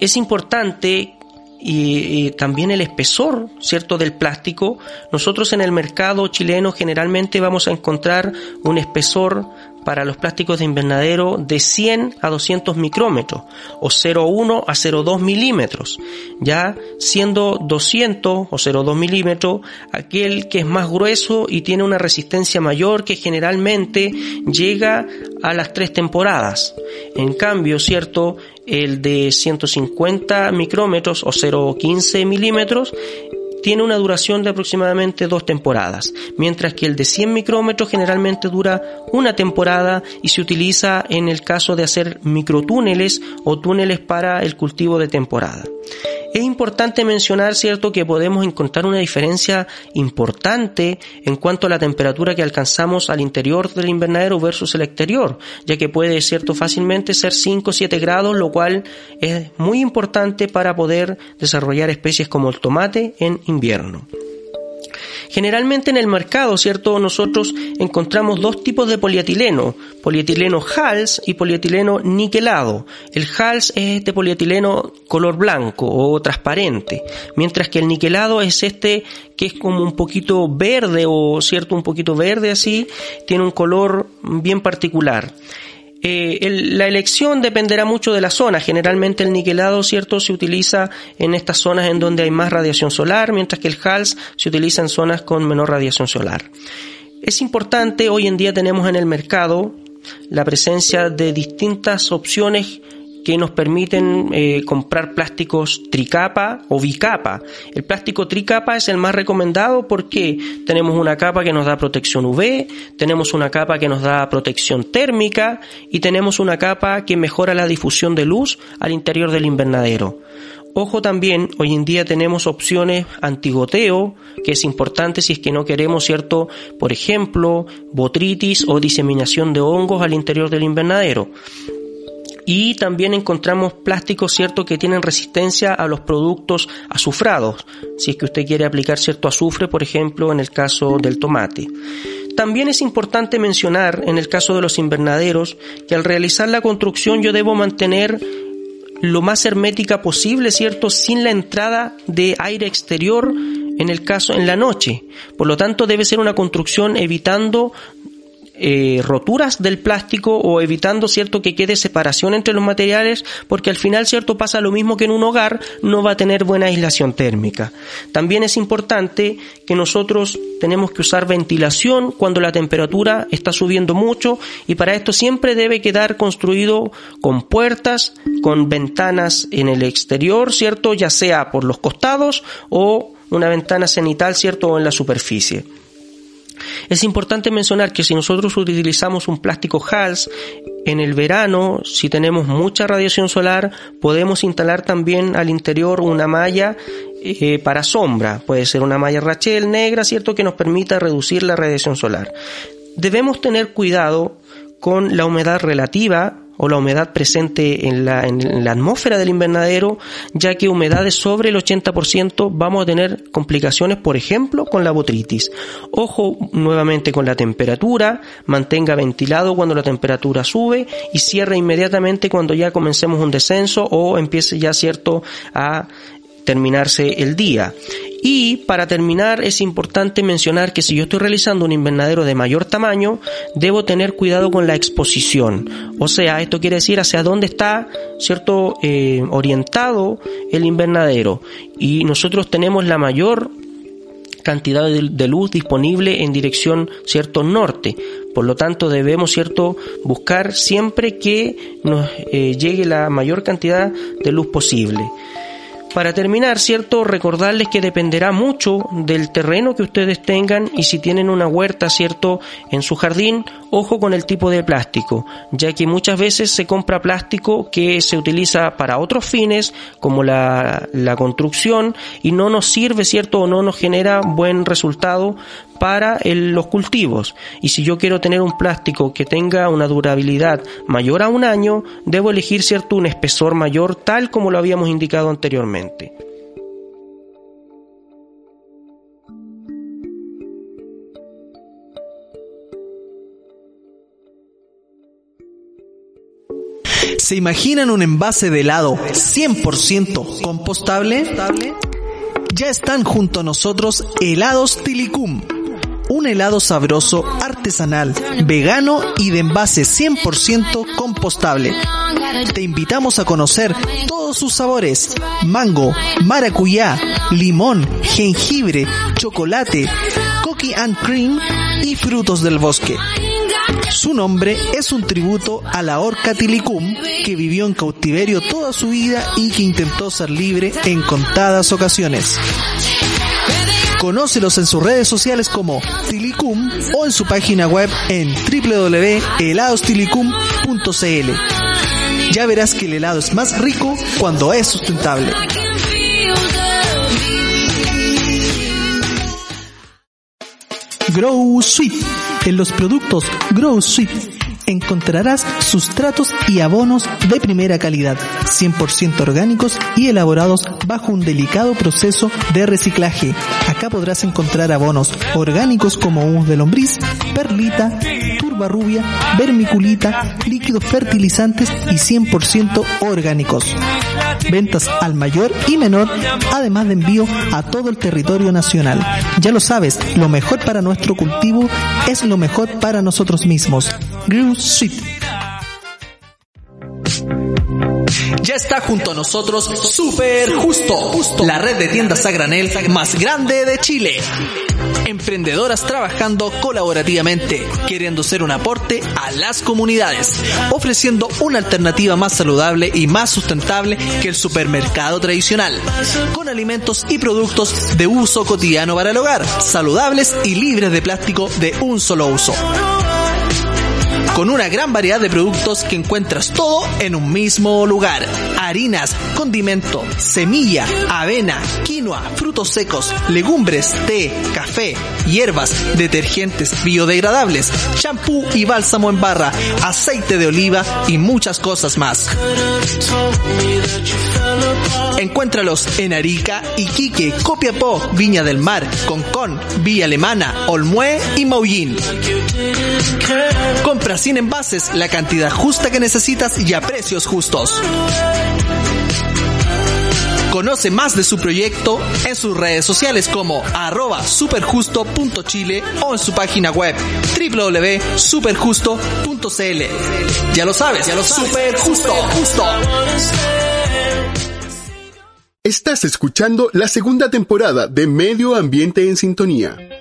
Es importante y, también el espesor, ¿cierto?, del plástico. Nosotros en el mercado chileno generalmente vamos a encontrar un espesor para los plásticos de invernadero de 100 a 200 micrómetros o 0,1 a 0,2 milímetros, ya siendo 200 o 0,2 milímetros aquel que es más grueso y tiene una resistencia mayor que generalmente llega a las tres temporadas. En cambio, cierto, el de 150 micrómetros o 0,15 milímetros tiene una duración de aproximadamente dos temporadas, mientras que el de 100 micrómetros generalmente dura una temporada y se utiliza en el caso de hacer microtúneles o túneles para el cultivo de temporada. Es importante mencionar, cierto, que podemos encontrar una diferencia importante en cuanto a la temperatura que alcanzamos al interior del invernadero versus el exterior, ya que puede, cierto, fácilmente ser 5 o 7 grados, lo cual es muy importante para poder desarrollar especies como el tomate en invierno. Generalmente en el mercado, ¿cierto? Nosotros encontramos dos tipos de polietileno, polietileno HALS y polietileno niquelado. El HALS es este polietileno color blanco o transparente, mientras que el niquelado es este que es como un poquito verde o cierto un poquito verde así, tiene un color bien particular. Eh, la elección dependerá mucho de la zona. Generalmente el niquelado, cierto, se utiliza en estas zonas en donde hay más radiación solar, mientras que el HALS se utiliza en zonas con menor radiación solar. Es importante, hoy en día tenemos en el mercado la presencia de distintas opciones que nos permiten eh, comprar plásticos tricapa o bicapa. El plástico tricapa es el más recomendado porque tenemos una capa que nos da protección UV, tenemos una capa que nos da protección térmica y tenemos una capa que mejora la difusión de luz al interior del invernadero. Ojo también, hoy en día tenemos opciones antigoteo, que es importante si es que no queremos, ¿cierto? Por ejemplo, botritis o diseminación de hongos al interior del invernadero y también encontramos plásticos cierto que tienen resistencia a los productos azufrados si es que usted quiere aplicar cierto azufre por ejemplo en el caso del tomate También es importante mencionar, en el caso de los invernaderos, que al realizar la construcción yo debo mantener lo más hermética posible, ¿cierto? Sin la entrada de aire exterior en el caso en la noche. Por lo tanto, debe ser una construcción evitando eh, roturas del plástico o evitando cierto que quede separación entre los materiales porque al final cierto pasa lo mismo que en un hogar no va a tener buena aislación térmica. También es importante que nosotros tenemos que usar ventilación cuando la temperatura está subiendo mucho y para esto siempre debe quedar construido con puertas con ventanas en el exterior cierto ya sea por los costados o una ventana cenital cierto o en la superficie es importante mencionar que si nosotros utilizamos un plástico HALS en el verano, si tenemos mucha radiación solar, podemos instalar también al interior una malla eh, para sombra. Puede ser una malla Rachel negra, ¿cierto? Que nos permita reducir la radiación solar. Debemos tener cuidado con la humedad relativa o la humedad presente en la, en la atmósfera del invernadero, ya que humedades sobre el 80% vamos a tener complicaciones, por ejemplo, con la botritis. Ojo nuevamente con la temperatura, mantenga ventilado cuando la temperatura sube y cierre inmediatamente cuando ya comencemos un descenso o empiece ya cierto a terminarse el día. Y para terminar es importante mencionar que si yo estoy realizando un invernadero de mayor tamaño, debo tener cuidado con la exposición. O sea, esto quiere decir hacia dónde está, ¿cierto?, eh, orientado el invernadero. Y nosotros tenemos la mayor cantidad de, luz disponible en dirección, ¿cierto?, norte. Por lo tanto, debemos, ¿cierto?, buscar siempre que nos eh, llegue la mayor cantidad de luz posible. Para terminar, ¿cierto? Recordarles que dependerá mucho del terreno que ustedes tengan y si tienen una huerta, ¿cierto? En su jardín, ojo con el tipo de plástico, ya que muchas veces se compra plástico que se utiliza para otros fines, como la, la construcción, y no nos sirve, ¿cierto? O no nos genera buen resultado para los cultivos. Y si yo quiero tener un plástico que tenga una durabilidad mayor a un año, debo elegir cierto un espesor mayor tal como lo habíamos indicado anteriormente. ¿Se imaginan un envase de helado 100% compostable? Ya están junto a nosotros helados Tilicum un helado sabroso, artesanal, vegano y de envase 100% compostable. Te invitamos a conocer todos sus sabores, mango, maracuyá, limón, jengibre, chocolate, cookie and cream y frutos del bosque. Su nombre es un tributo a la orca Tilicum, que vivió en cautiverio toda su vida y que intentó ser libre en contadas ocasiones. Conócelos en sus redes sociales como Tilicum o en su página web en www.heladostilicum.cl. Ya verás que el helado es más rico cuando es sustentable. Grow Sweet. En los productos Grow Sweet encontrarás sustratos y abonos de primera calidad, 100% orgánicos y elaborados bajo un delicado proceso de reciclaje. Acá podrás encontrar abonos orgánicos como humus de lombriz, perlita, turba rubia, vermiculita, líquidos fertilizantes y 100% orgánicos. Ventas al mayor y menor, además de envío a todo el territorio nacional. Ya lo sabes, lo mejor para nuestro cultivo es lo mejor para nosotros mismos. Ya está junto a nosotros Super Justo, la red de tiendas a más grande de Chile. Emprendedoras trabajando colaborativamente, queriendo ser un aporte a las comunidades, ofreciendo una alternativa más saludable y más sustentable que el supermercado tradicional, con alimentos y productos de uso cotidiano para el hogar, saludables y libres de plástico de un solo uso con una gran variedad de productos que encuentras todo en un mismo lugar. Harinas, condimento, semilla, avena, quinoa, frutos secos, legumbres, té, café, hierbas, detergentes biodegradables, champú y bálsamo en barra, aceite de oliva y muchas cosas más. Encuéntralos en Arica, Iquique, Copiapó, Viña del Mar, Concón, Villa Alemana, Olmué y Maullín. Compra sin envases la cantidad justa que necesitas y a precios justos. Conoce más de su proyecto en sus redes sociales como arroba superjusto.chile o en su página web www.superjusto.cl. Ya lo sabes, ya lo sabes. Superjusto, justo. Estás escuchando la segunda temporada de Medio Ambiente en Sintonía.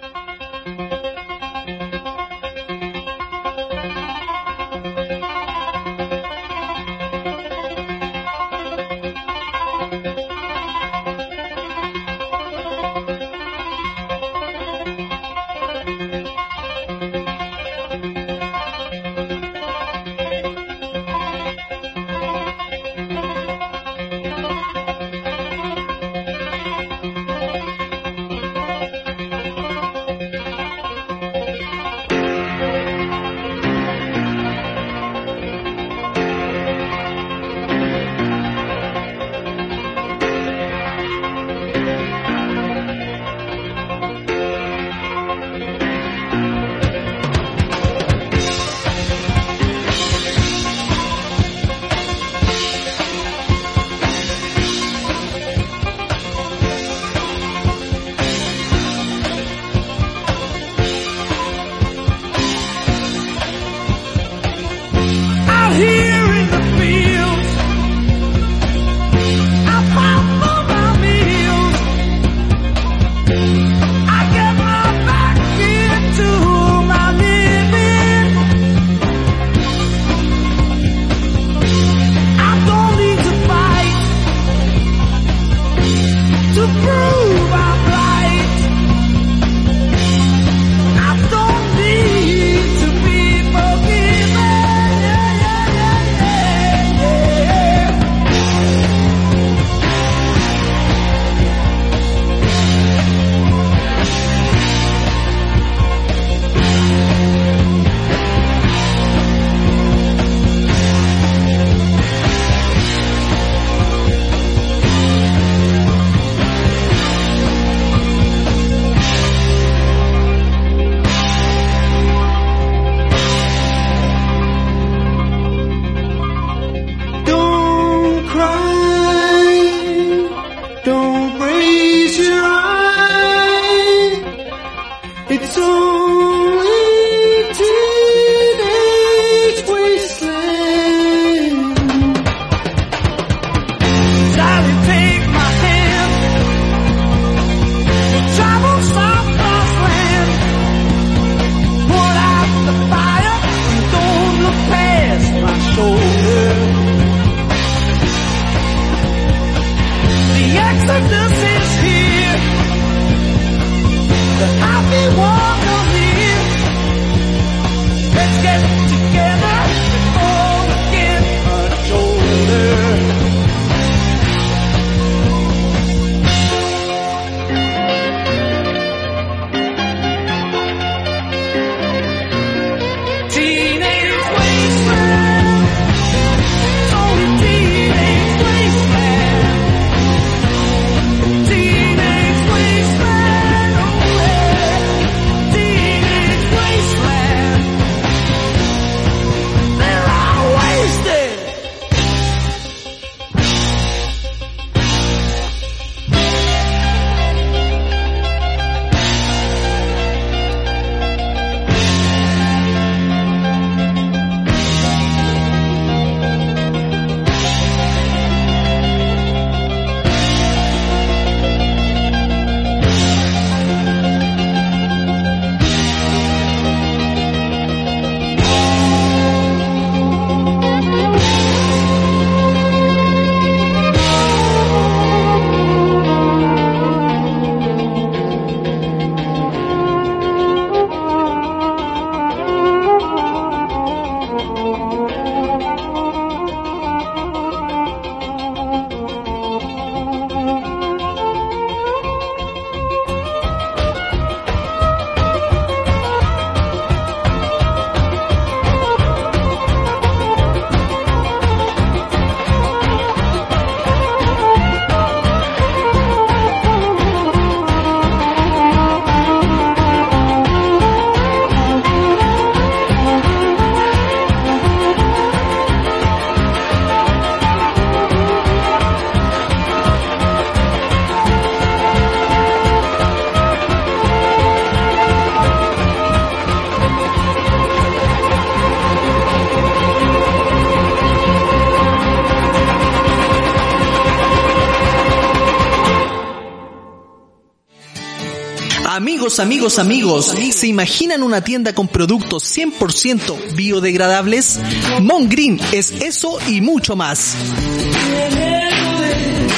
Amigos, amigos, amigos, ¿se imaginan una tienda con productos 100% biodegradables? Mongreen es eso y mucho más.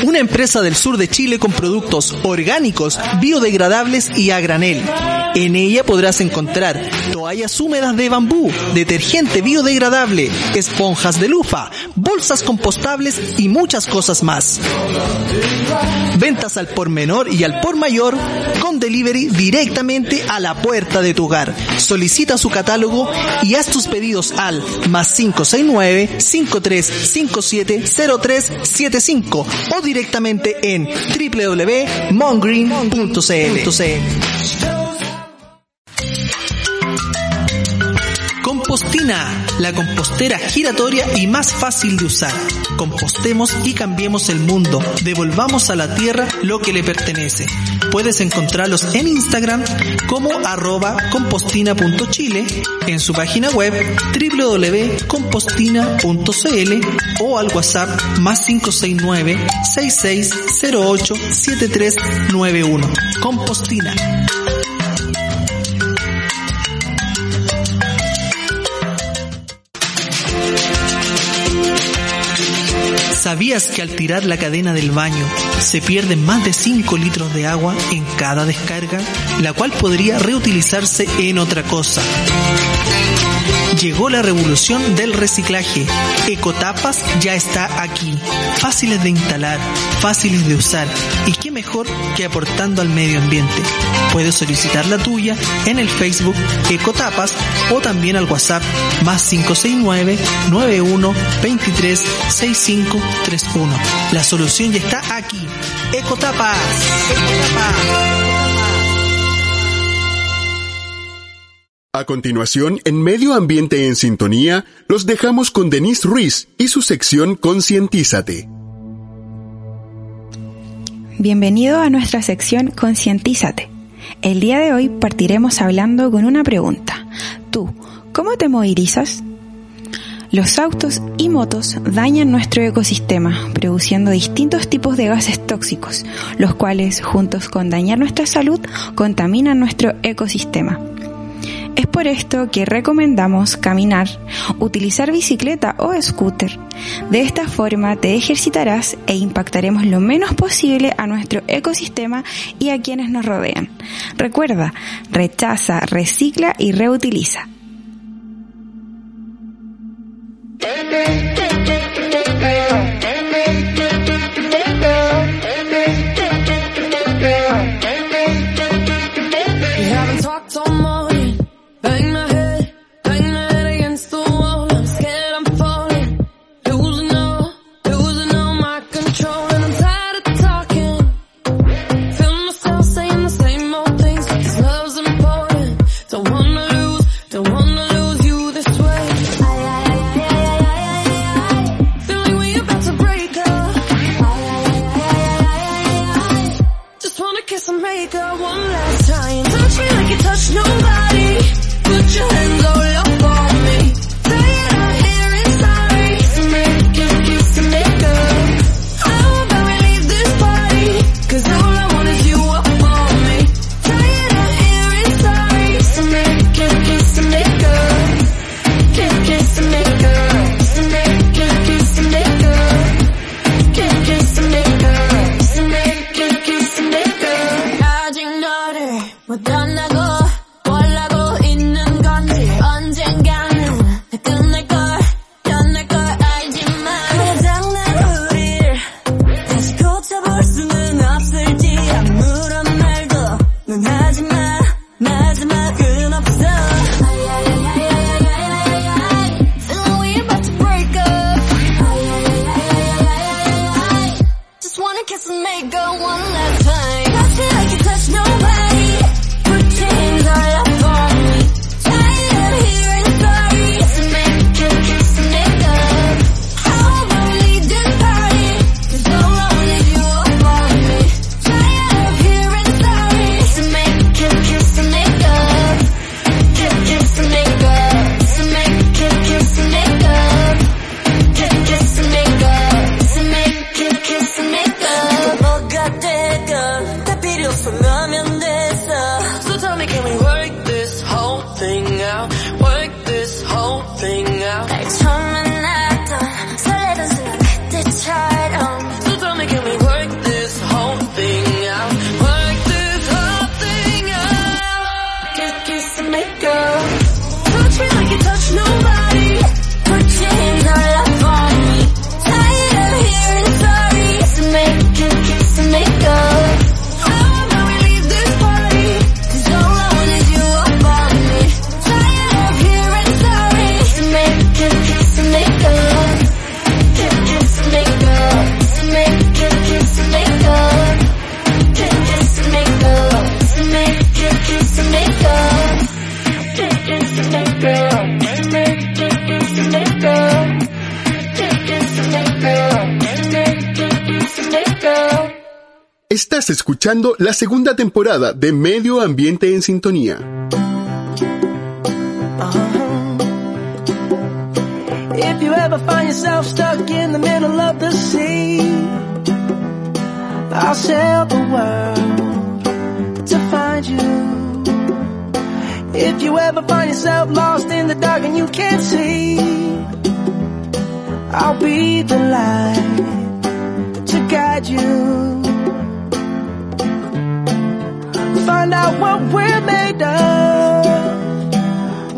Una empresa del sur de Chile con productos orgánicos, biodegradables y a granel. En ella podrás encontrar toallas húmedas de bambú, detergente biodegradable, esponjas de lufa, bolsas compostables y muchas cosas más. Ventas al por menor y al por mayor con delivery directamente a la puerta de tu hogar. Solicita su catálogo y haz tus pedidos al más 569 5357 0375 o directamente en www.mongreen.cl. La compostera giratoria y más fácil de usar. Compostemos y cambiemos el mundo. Devolvamos a la tierra lo que le pertenece. Puedes encontrarlos en Instagram como arroba compostina.chile, en su página web www.compostina.cl o al WhatsApp más 569 6608 7391. Compostina. ¿Sabías que al tirar la cadena del baño se pierden más de 5 litros de agua en cada descarga, la cual podría reutilizarse en otra cosa? Llegó la revolución del reciclaje. Ecotapas ya está aquí. Fáciles de instalar, fáciles de usar y qué mejor que aportando al medio ambiente. Puedes solicitar la tuya en el Facebook Ecotapas o también al WhatsApp más 569 91 23 65 31. La solución ya está aquí. Ecotapas. Ecotapas. A continuación, en Medio Ambiente en Sintonía, los dejamos con Denise Ruiz y su sección Concientízate. Bienvenido a nuestra sección Concientízate. El día de hoy partiremos hablando con una pregunta. Tú, ¿cómo te movilizas? Los autos y motos dañan nuestro ecosistema, produciendo distintos tipos de gases tóxicos, los cuales, juntos con dañar nuestra salud, contaminan nuestro ecosistema. Es por esto que recomendamos caminar, utilizar bicicleta o scooter. De esta forma te ejercitarás e impactaremos lo menos posible a nuestro ecosistema y a quienes nos rodean. Recuerda, rechaza, recicla y reutiliza. La segunda temporada de Medio Ambiente en Sintonía. If you ever find yourself stuck in the middle of the sea, I'll sail the world to find you. If you ever find yourself lost in the dark and you can't see, I'll be the light to guide you. Find out what we're made of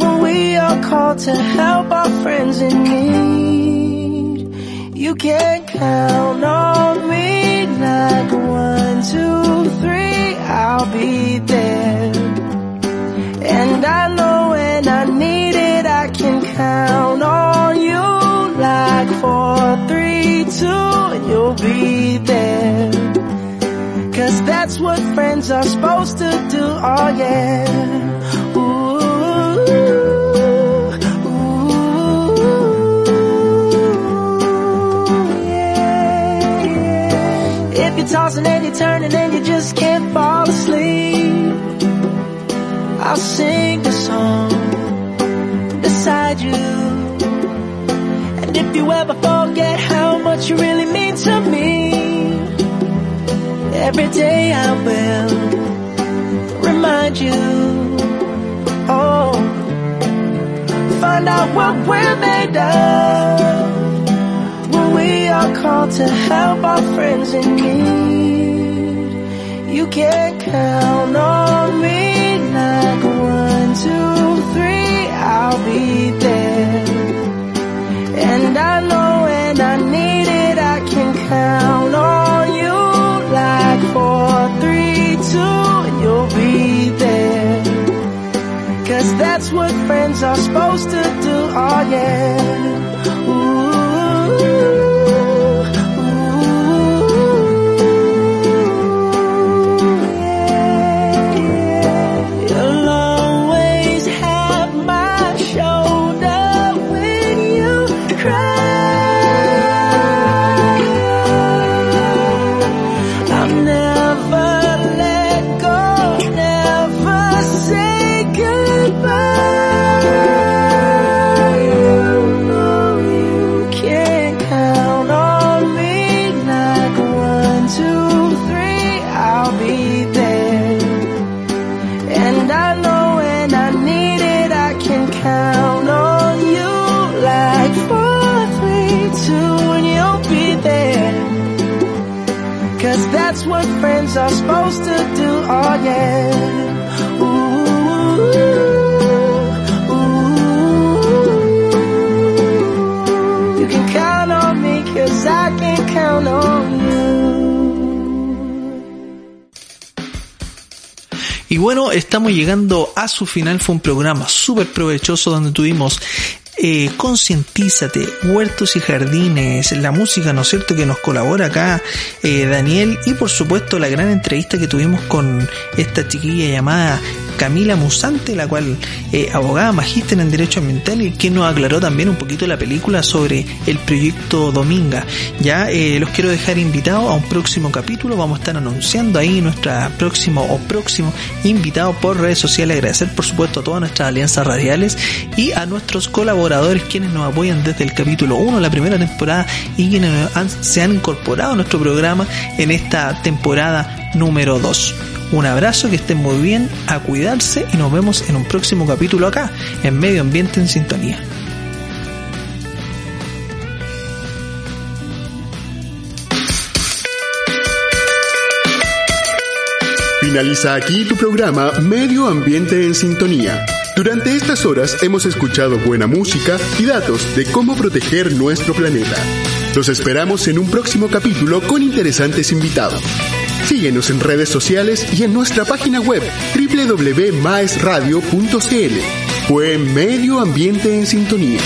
when we are called to help our friends in need. You can count on me like one, two, three, I'll be there. And I know when I need it, I can count on you like four, three, two, you'll be there. Cause that's what friends are supposed oh yeah. Ooh, ooh, yeah, yeah. If you're tossing and you're turning and you just can't fall asleep, I'll sing the song beside you. And if you ever forget how much you really mean to me, every day I will remind you. Oh, find out what we're made of when we are called to help our friends in need. You can count on me like one, two, three, I'll be there. And I know when I need what friends are supposed to do, oh yeah. Y bueno, estamos llegando a su final. Fue un programa súper provechoso donde tuvimos eh, Concientízate, Huertos y Jardines, la música, ¿no es cierto?, que nos colabora acá eh, Daniel y por supuesto la gran entrevista que tuvimos con esta chiquilla llamada Camila Musante, la cual eh, abogada magíster en Derecho Ambiental y quien nos aclaró también un poquito la película sobre el proyecto Dominga. Ya eh, los quiero dejar invitados a un próximo capítulo, vamos a estar anunciando ahí nuestra próximo o próximo invitado por redes sociales. Agradecer por supuesto a todas nuestras alianzas radiales y a nuestros colaboradores quienes nos apoyan desde el capítulo 1, la primera temporada y quienes se han incorporado a nuestro programa en esta temporada número 2. Un abrazo, que estén muy bien, a cuidarse y nos vemos en un próximo capítulo acá, en Medio Ambiente en Sintonía. Finaliza aquí tu programa Medio Ambiente en Sintonía. Durante estas horas hemos escuchado buena música y datos de cómo proteger nuestro planeta. Los esperamos en un próximo capítulo con interesantes invitados. Síguenos en redes sociales y en nuestra página web www.maesradio.cl. Fue Medio Ambiente en Sintonía.